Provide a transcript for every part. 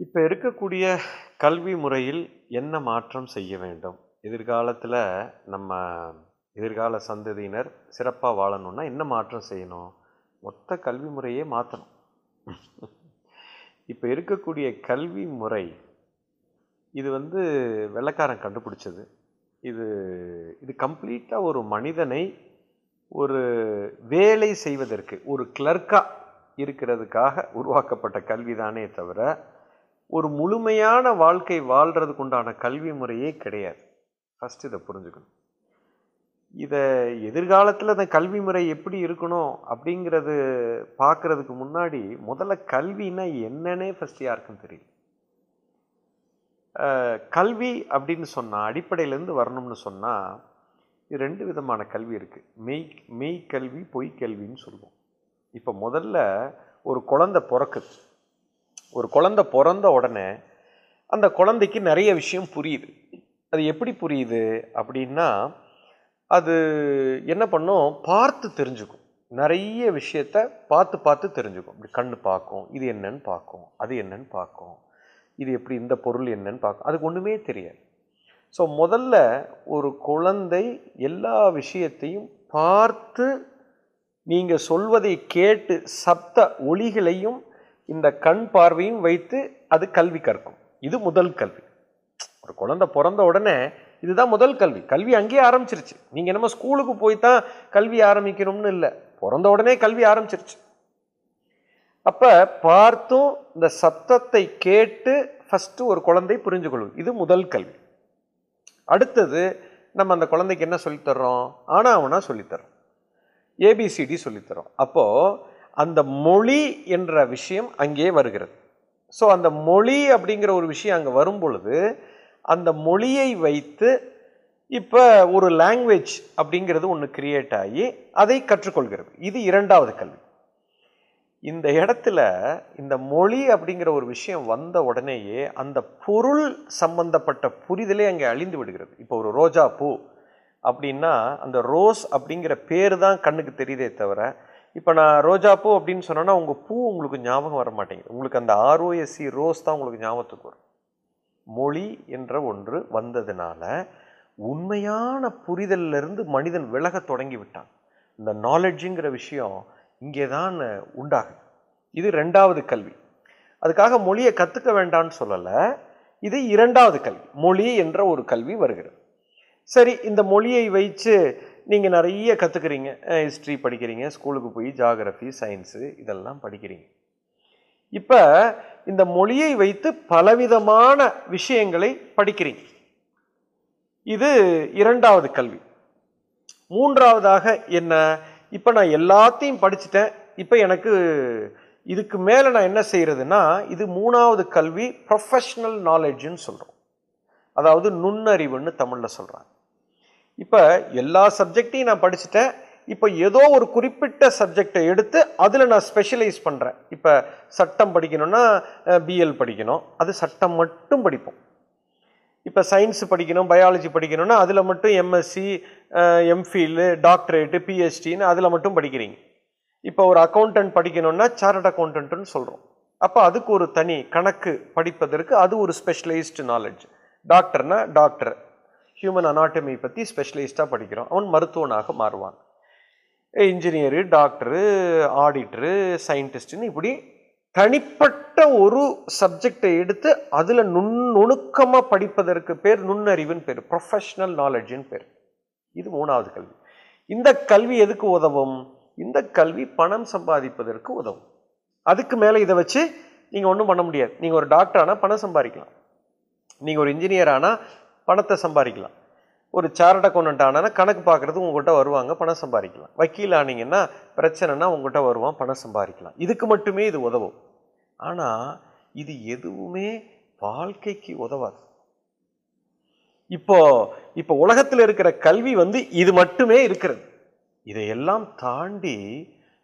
இப்போ இருக்கக்கூடிய கல்வி முறையில் என்ன மாற்றம் செய்ய வேண்டும்? எதிர்காலத்தில் நம்ம எதிர்கால சந்ததியினர் சிறப்பாக வாழணும்னா என்ன மாற்றம் செய்யணும்? மொத்த கல்வி முறையே மாற்றணும் இப்போ இருக்கக்கூடிய கல்வி முறை இது வந்து வெள்ளைக்காரன் கண்டுபிடிச்சது. இது இது கம்ப்ளீட்டாக ஒரு மனிதனை ஒரு வேலை செய்வதற்கு ஒரு கிளர்க்காக இருக்கிறதுக்காக உருவாக்கப்பட்ட கல்வி தானே தவிர ஒரு முழுமையான வாழ்க்கை வாழ்கிறதுக்கு உண்டான கல்வி முறையே கிடையாது. ஃபஸ்ட் இதை புரிஞ்சுக்கணும். இதை எதிர்காலத்தில் இந்த கல்வி முறை எப்படி இருக்கணும் அப்படிங்கிறது பார்க்குறதுக்கு முன்னாடி முதல்ல கல்வின்னா என்னன்னே ஃபஸ்ட் யாருக்கும் தெரியும் கல்வி அப்படின்னு சொன்னால் அடிப்படையிலேருந்து வரணும்னு சொன்னால் இது ரெண்டு விதமான கல்வி இருக்குது மெய் மெய் கல்வி பொய் கல்வின்னு சொல்லுவோம். இப்போ முதல்ல ஒரு குழந்தை பிறக்குது. ஒரு குழந்தை பிறந்த உடனே அந்த குழந்தைக்கு நிறைய விஷயம் புரியுது. அது எப்படி புரியுது அப்படின்னா அது என்ன பண்ணும்? பார்த்து தெரிஞ்சுக்கும். நிறைய விஷயத்த பார்த்து பார்த்து தெரிஞ்சுக்கும். இப்படி கண்ணு பார்க்கும் இது என்னன்னு பார்க்கும் அது என்னன்னு பார்க்கும் இது எப்படி இந்த பொருள் என்னன்னு பார்க்கும் அதுக்கு ஒன்றுமே தெரியாது. ஸோ முதல்ல ஒரு குழந்தை எல்லா விஷயத்தையும் பார்த்து நீங்கள் சொல்வதை கேட்டு சப்த ஒளிகளையும் இந்த கண் பார்வையும் வைத்து அது கல்வி கற்கும். இது முதல் கல்வி. ஒரு குழந்தை பிறந்த உடனே இதுதான் முதல் கல்வி. கல்வி அங்கேயே ஆரம்பிச்சிருச்சு. நீங்கள் என்னமோ ஸ்கூலுக்கு போய் தான் கல்வி ஆரம்பிக்கணும்னு இல்லை. பிறந்த உடனே கல்வி ஆரம்பிச்சிருச்சு. அப்போ பார்த்தும் இந்த சத்தத்தை கேட்டு ஃபஸ்ட்டு ஒரு குழந்தை புரிஞ்சு கொள்ளும் இது முதல் கல்வி. அடுத்தது நம்ம அந்த குழந்தைக்கு என்ன சொல்லித்தர்றோம்? ஆனா அவனா சொல்லித்தரோம் ஏபிசிடி சொல்லித்தரோம் அப்போது அந்த மொழி என்ற விஷயம் அங்கே வருகிறது. ஸோ அந்த மொழி அப்படிங்கிற ஒரு விஷயம் அங்கே வரும் பொழுது அந்த மொழியை வைத்து இப்போ ஒரு லாங்குவேஜ் அப்படிங்கிறது ஒன்று கிரியேட் ஆகி அதை கற்றுக்கொள்கிறது. இது இரண்டாவது கல்வி. இந்த இடத்துல இந்த மொழி அப்படிங்கிற ஒரு விஷயம் வந்த உடனேயே அந்த பொருள் சம்பந்தப்பட்ட புரிதலே அங்கே அழிந்து விடுகிறது. இப்போ ஒரு ரோஜா பூ அப்படின்னா அந்த ரோஸ் அப்படிங்கிற பேர் தான் கண்ணுக்கு தெரியுதே தவிர இப்போ நான் ரோஜா பூ அப்படின்னு சொன்னேன்னா உங்கள் பூ உங்களுக்கு ஞாபகம் வர மாட்டேங்குது. உங்களுக்கு அந்த ஆர்ஓஎஸ்சி ரோஸ் தான் உங்களுக்கு ஞாபகத்துக்கு வரும். மொழி என்ற ஒன்று வந்ததுனால உண்மையான புரிதல்ல இருந்து மனிதன் விலகத் தொடங்கி விட்டான். இந்த நாலெட்ஜுங்கிற விஷயம் இங்கே தான் உண்டாகுது. இது ரெண்டாவது கல்வி. அதுக்காக மொழியை கற்றுக்க வேண்டாம்னு சொல்லலை இது இரண்டாவது கல்வி. மொழி என்ற ஒரு கல்வி வருகிறது. சரி இந்த மொழியை வைத்து நீங்கள் நிறைய கற்றுக்குறீங்க ஹிஸ்ட்ரி படிக்கிறீங்க ஸ்கூலுக்கு போய் ஜாகிரஃபி சயின்ஸு இதெல்லாம் படிக்கிறீங்க. இப்போ இந்த மொழியை வைத்து பலவிதமான விஷயங்களை படிக்கிறீங்க. இது இரண்டாவது கல்வி. மூன்றாவதாக என்ன? இப்போ நான் எல்லாத்தையும் படிச்சுட்டேன். இப்போ எனக்கு இதுக்கு மேலே நான் என்ன செய்கிறதுனா இது மூணாவது கல்வி ப்ரொஃபஷ்னல் நாலேஜுன்னு சொல்கிறோம் அதாவது நுண்ணறிவுன்னு தமிழில் சொல்கிறாங்க இப்போ எல்லா சப்ஜெக்டையும் நான் படிச்சுட்டேன். இப்போ ஏதோ ஒரு குறிப்பிட்ட சப்ஜெக்டை எடுத்து அதில் நான் ஸ்பெஷலைஸ் பண்ணுறேன் இப்போ சட்டம் படிக்கணும்னா பிஎல் படிக்கணும். அது சட்டம் மட்டும் படிப்போம். இப்போ சயின்ஸ் படிக்கணும் பயாலஜி படிக்கணும்னா அதில் மட்டும் எம்எஸ்சி எம்ஃபில் டாக்டரேட்டு பிஹெச்டின்னு அதில் மட்டும் படிக்கிறீங்க. இப்போ ஒரு அக்கௌண்டன்ட் படிக்கணும்னா சார்ட் அக்கௌண்டன்ட்னு சொல்கிறோம் அப்போ அதுக்கு ஒரு தனி கணக்கு படிப்பதற்கு அது ஒரு ஸ்பெஷலைஸ்டு நாலேஜ் டாக்டர்னா டாக்டர் ஹியூமன் அனாட்டமி பற்றி ஸ்பெஷலிஸ்ட்டாக படிக்கிறோம். அவன் மருத்துவனாக மாறுவான். இன்ஜினியரு டாக்டரு ஆடிட்டரு சயின்டிஸ்ட்னு இப்படி தனிப்பட்ட ஒரு சப்ஜெக்டை எடுத்து அதில் நுண் நுணுக்கமாக படிப்பதற்கு பேர் நுண்ணறிவுன்னு பேர் ப்ரொஃபஷ்னல் நாலேஜ்னு பேர். இது மூணாவது கல்வி. இந்த கல்வி எதுக்கு உதவும்? இந்த கல்வி பணம் சம்பாதிப்பதற்கு உதவும். அதுக்கு மேலே இதை வச்சு நீங்கள் ஒன்றும் பண்ண முடியாது. நீங்கள் ஒரு டாக்டர் ஆனால் பணம் சம்பாதிக்கலாம். நீங்கள் ஒரு இன்ஜினியர் ஆனால் பணத்தை சம்பாதிக்கலாம். ஒரு சார்ட் அக்கௌண்ட் ஆனால் கணக்கு பார்க்குறது உங்கள்கிட்ட வருவாங்க பணம் சம்பாதிக்கலாம். வக்கீல் ஆனீங்கன்னா பிரச்சனைனா உங்கள்கிட்ட வருவான் பணம் சம்பாதிக்கலாம். இதுக்கு மட்டுமே இது உதவும். ஆனால் இது எதுவுமே வாழ்க்கைக்கு உதவாது. இப்போ இப்போ உலகத்தில் இருக்கிற கல்வி வந்து இது மட்டுமே இருக்கிறது. இதையெல்லாம் தாண்டி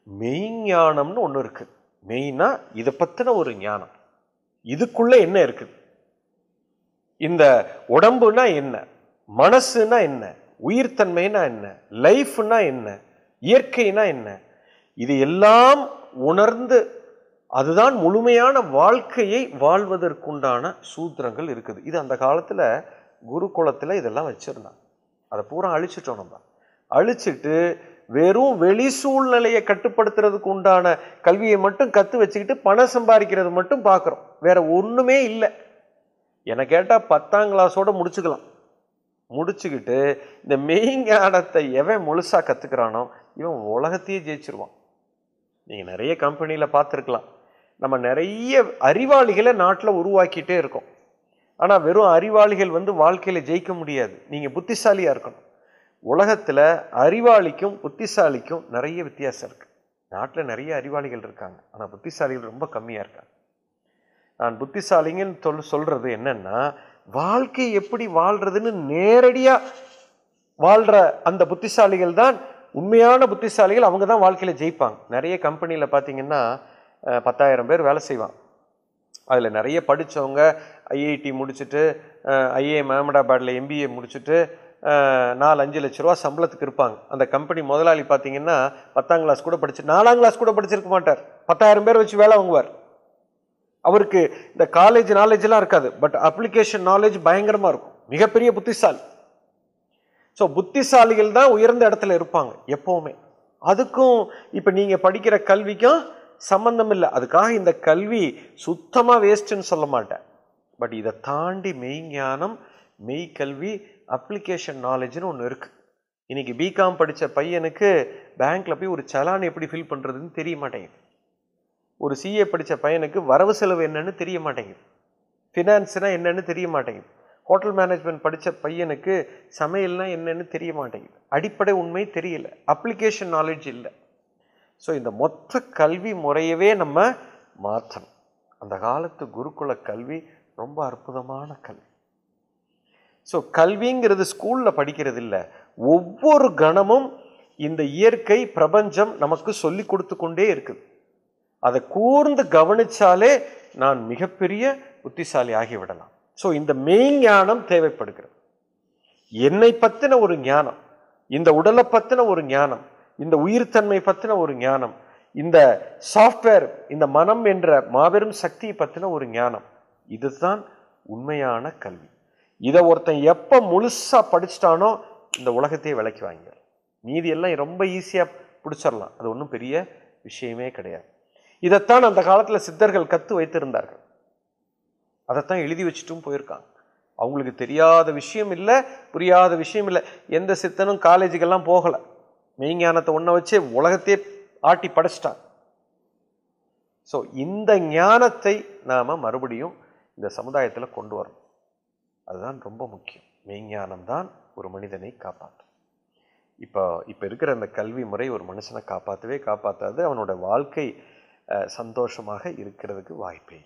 மெய்ஞானம்னு ஒன்று இருக்குது மெயினாக இதை பற்றின ஒரு ஞானம். இதுக்குள்ளே என்ன இருக்குது? இந்த உடம்புனா என்ன? மனசுனா என்ன? உயிர்த்தன்மைனா என்ன? லைஃப்னா என்ன? இயற்கைனா என்ன? இது எல்லாம் உணர்ந்து அதுதான் முழுமையான வாழ்க்கையை வாழ்வதற்குண்டான சூத்திரங்கள் இருக்குது. இது அந்த காலத்தில் குருகுலத்தில் இதெல்லாம் வச்சுருந்தான். அதை பூரா அழிச்சிட்டோம் நம்ம. அழிச்சிட்டு வெறும் வெளி சூழ்நிலையை கட்டுப்படுத்துறதுக்கு உண்டான கல்வியை மட்டும் கற்று வச்சுக்கிட்டு பணம் சம்பாதிக்கிறது மட்டும் பார்க்குறோம் வேற ஒன்றுமே இல்லை. என்னை கேட்டால் பத்தாம் கிளாஸோடு முடிச்சுக்கலாம். முடிச்சுக்கிட்டு இந்த மெய்ஞானத்தை எவன் முழுசாக கற்றுக்கிறானோ இவன் உலகத்தையே ஜெயிச்சிருவான். நீங்கள் நிறைய கம்பெனியில் பார்த்துருக்கலாம். நம்ம நிறைய அறிவாளிகளை நாட்டில் உருவாக்கிட்டே இருக்கோம். ஆனால் வெறும் அறிவாளிகள் வந்து வாழ்க்கையில் ஜெயிக்க முடியாது. நீங்கள் புத்திசாலியாக இருக்கணும். உலகத்தில் அறிவாளிக்கும் புத்திசாலிக்கும் நிறைய வித்தியாசம் இருக்குது நாட்டில் நிறைய அறிவாளிகள் இருக்காங்க. ஆனால் புத்திசாலிகள் ரொம்ப கம்மியாக இருக்காங்க. நான் புத்திசாலிங்கன்னு சொல் சொல்கிறது என்னென்னா வாழ்க்கை எப்படி வாழ்றதுன்னு நேரடியாக வாழ்கிற அந்த புத்திசாலிகள் தான் உண்மையான புத்திசாலிகள் அவங்க தான் வாழ்க்கையில் ஜெயிப்பாங்க. நிறைய கம்பெனியில் பார்த்தீங்கன்னா பத்தாயிரம் பேர் வேலை செய்வான் அதில் நிறைய படித்தவங்க ஐஐடி முடிச்சுட்டு ஐஏ அகமதாபாத்தில் எம்பிஏ முடிச்சுட்டு நாலு அஞ்சு லட்ச ரூபா சம்பளத்துக்கு இருப்பாங்க. அந்த கம்பெனி முதலாளி பார்த்தீங்கன்னா பத்தாம் கிளாஸ் கூட படிச்சு நாலாம் கிளாஸ் கூட படிச்சிருக்க மாட்டார். பத்தாயிரம் பேர் வச்சு வேலை வாங்குவார். அவருக்கு இந்த காலேஜ் நாலேஜ்லாம் இருக்காது. பட் அப்ளிகேஷன் நாலேஜ் பயங்கரமாக இருக்கும். மிகப்பெரிய புத்திசாலி. ஸோ புத்திசாலிகள் தான் உயர்ந்த இடத்துல இருப்பாங்க எப்போவுமே. அதுக்கும் இப்போ நீங்கள் படிக்கிற கல்விக்கும் சம்பந்தம் இல்லை. அதுக்காக இந்த கல்வி சுத்தமாக வேஸ்ட்டுன்னு சொல்ல மாட்டேன். பட் இதை தாண்டி மெய்ஞானம் கல்வி அப்ளிகேஷன் நாலேஜ்னு ஒன்று இருக்குது இன்றைக்கி பிகாம் படித்த பையனுக்கு பேங்க்கில் போய் ஒரு சலான் எப்படி ஃபில் பண்ணுறதுன்னு தெரிய மாட்டேங்குது. ஒரு சிஏ படித்த பையனுக்கு வரவு செலவு என்னன்னு தெரிய மாட்டேங்குது. ஃபினான்ஸ்னால் என்னன்னு தெரிய மாட்டேங்குது. ஹோட்டல் மேனேஜ்மெண்ட் படித்த பையனுக்கு சமையல்னா என்னன்னு தெரிய மாட்டேங்குது. அடிப்படை உண்மை தெரியல. அப்ளிகேஷன் நாலேஜ் இல்லை. ஸோ இந்த மொத்த கல்வி முறையவே நம்ம மாற்றணும். அந்த காலத்து குருகுல கல்வி ரொம்ப அற்புதமான கல்வி. ஸோ கல்விங்கிறது ஸ்கூலில் படிக்கிறது இல்லை ஒவ்வொரு கணமும் இந்த இயற்கை பிரபஞ்சம் நமக்கு சொல்லி கொடுத்து கொண்டே இருக்குது. அதை கூர்ந்து கவனிச்சாலே நான் மிகப்பெரிய புத்திசாலி ஆகிவிடலாம். ஸோ இந்த மெய்ஞானம் தேவைப்படுகிறது. என்னை பற்றின ஒரு ஞானம் இந்த உடலை பற்றின ஒரு ஞானம் இந்த உயிர்த்தன்மை பற்றின ஒரு ஞானம் இந்த சாஃப்ட்வேர் இந்த மனம் என்ற மாபெரும் சக்தியை பற்றின ஒரு ஞானம் இதுதான் உண்மையான கல்வி. இதை ஒருத்தன் எப்போ முழுசாக படிச்சிட்டானோ இந்த உலகத்தையே விலைக்கு வாங்க மீதி எல்லாம் ரொம்ப ஈஸியாக பிடிச்சிடலாம். அது ஒன்றும் பெரிய விஷயமே கிடையாது. இதைத்தான் அந்த காலத்தில் சித்தர்கள் கற்று வைத்திருந்தார்கள். அதைத்தான் எழுதி வச்சுட்டும் போயிருக்காங்க. அவங்களுக்கு தெரியாத விஷயம் இல்லை புரியாத விஷயம் இல்லை. எந்த சித்தனும் காலேஜுக்கெல்லாம் போகலை. மெய்ஞானத்தை ஒன்றை வச்சே உலகத்தையே ஆட்டி படைச்சிட்டாங்க. ஸோ இந்த ஞானத்தை நாம் மறுபடியும் இந்த சமுதாயத்தில் கொண்டு வரணும். அதுதான் ரொம்ப முக்கியம். மெய்ஞானம் தான் ஒரு மனிதனை காப்பாற்றும். இப்போ இப்போ இருக்கிற அந்த கல்வி முறை ஒரு மனுஷனை காப்பாற்றவே காப்பாற்றாது அவனோட வாழ்க்கை சந்தோஷமாக இருக்கிறதுக்கு வாய்ப்பே.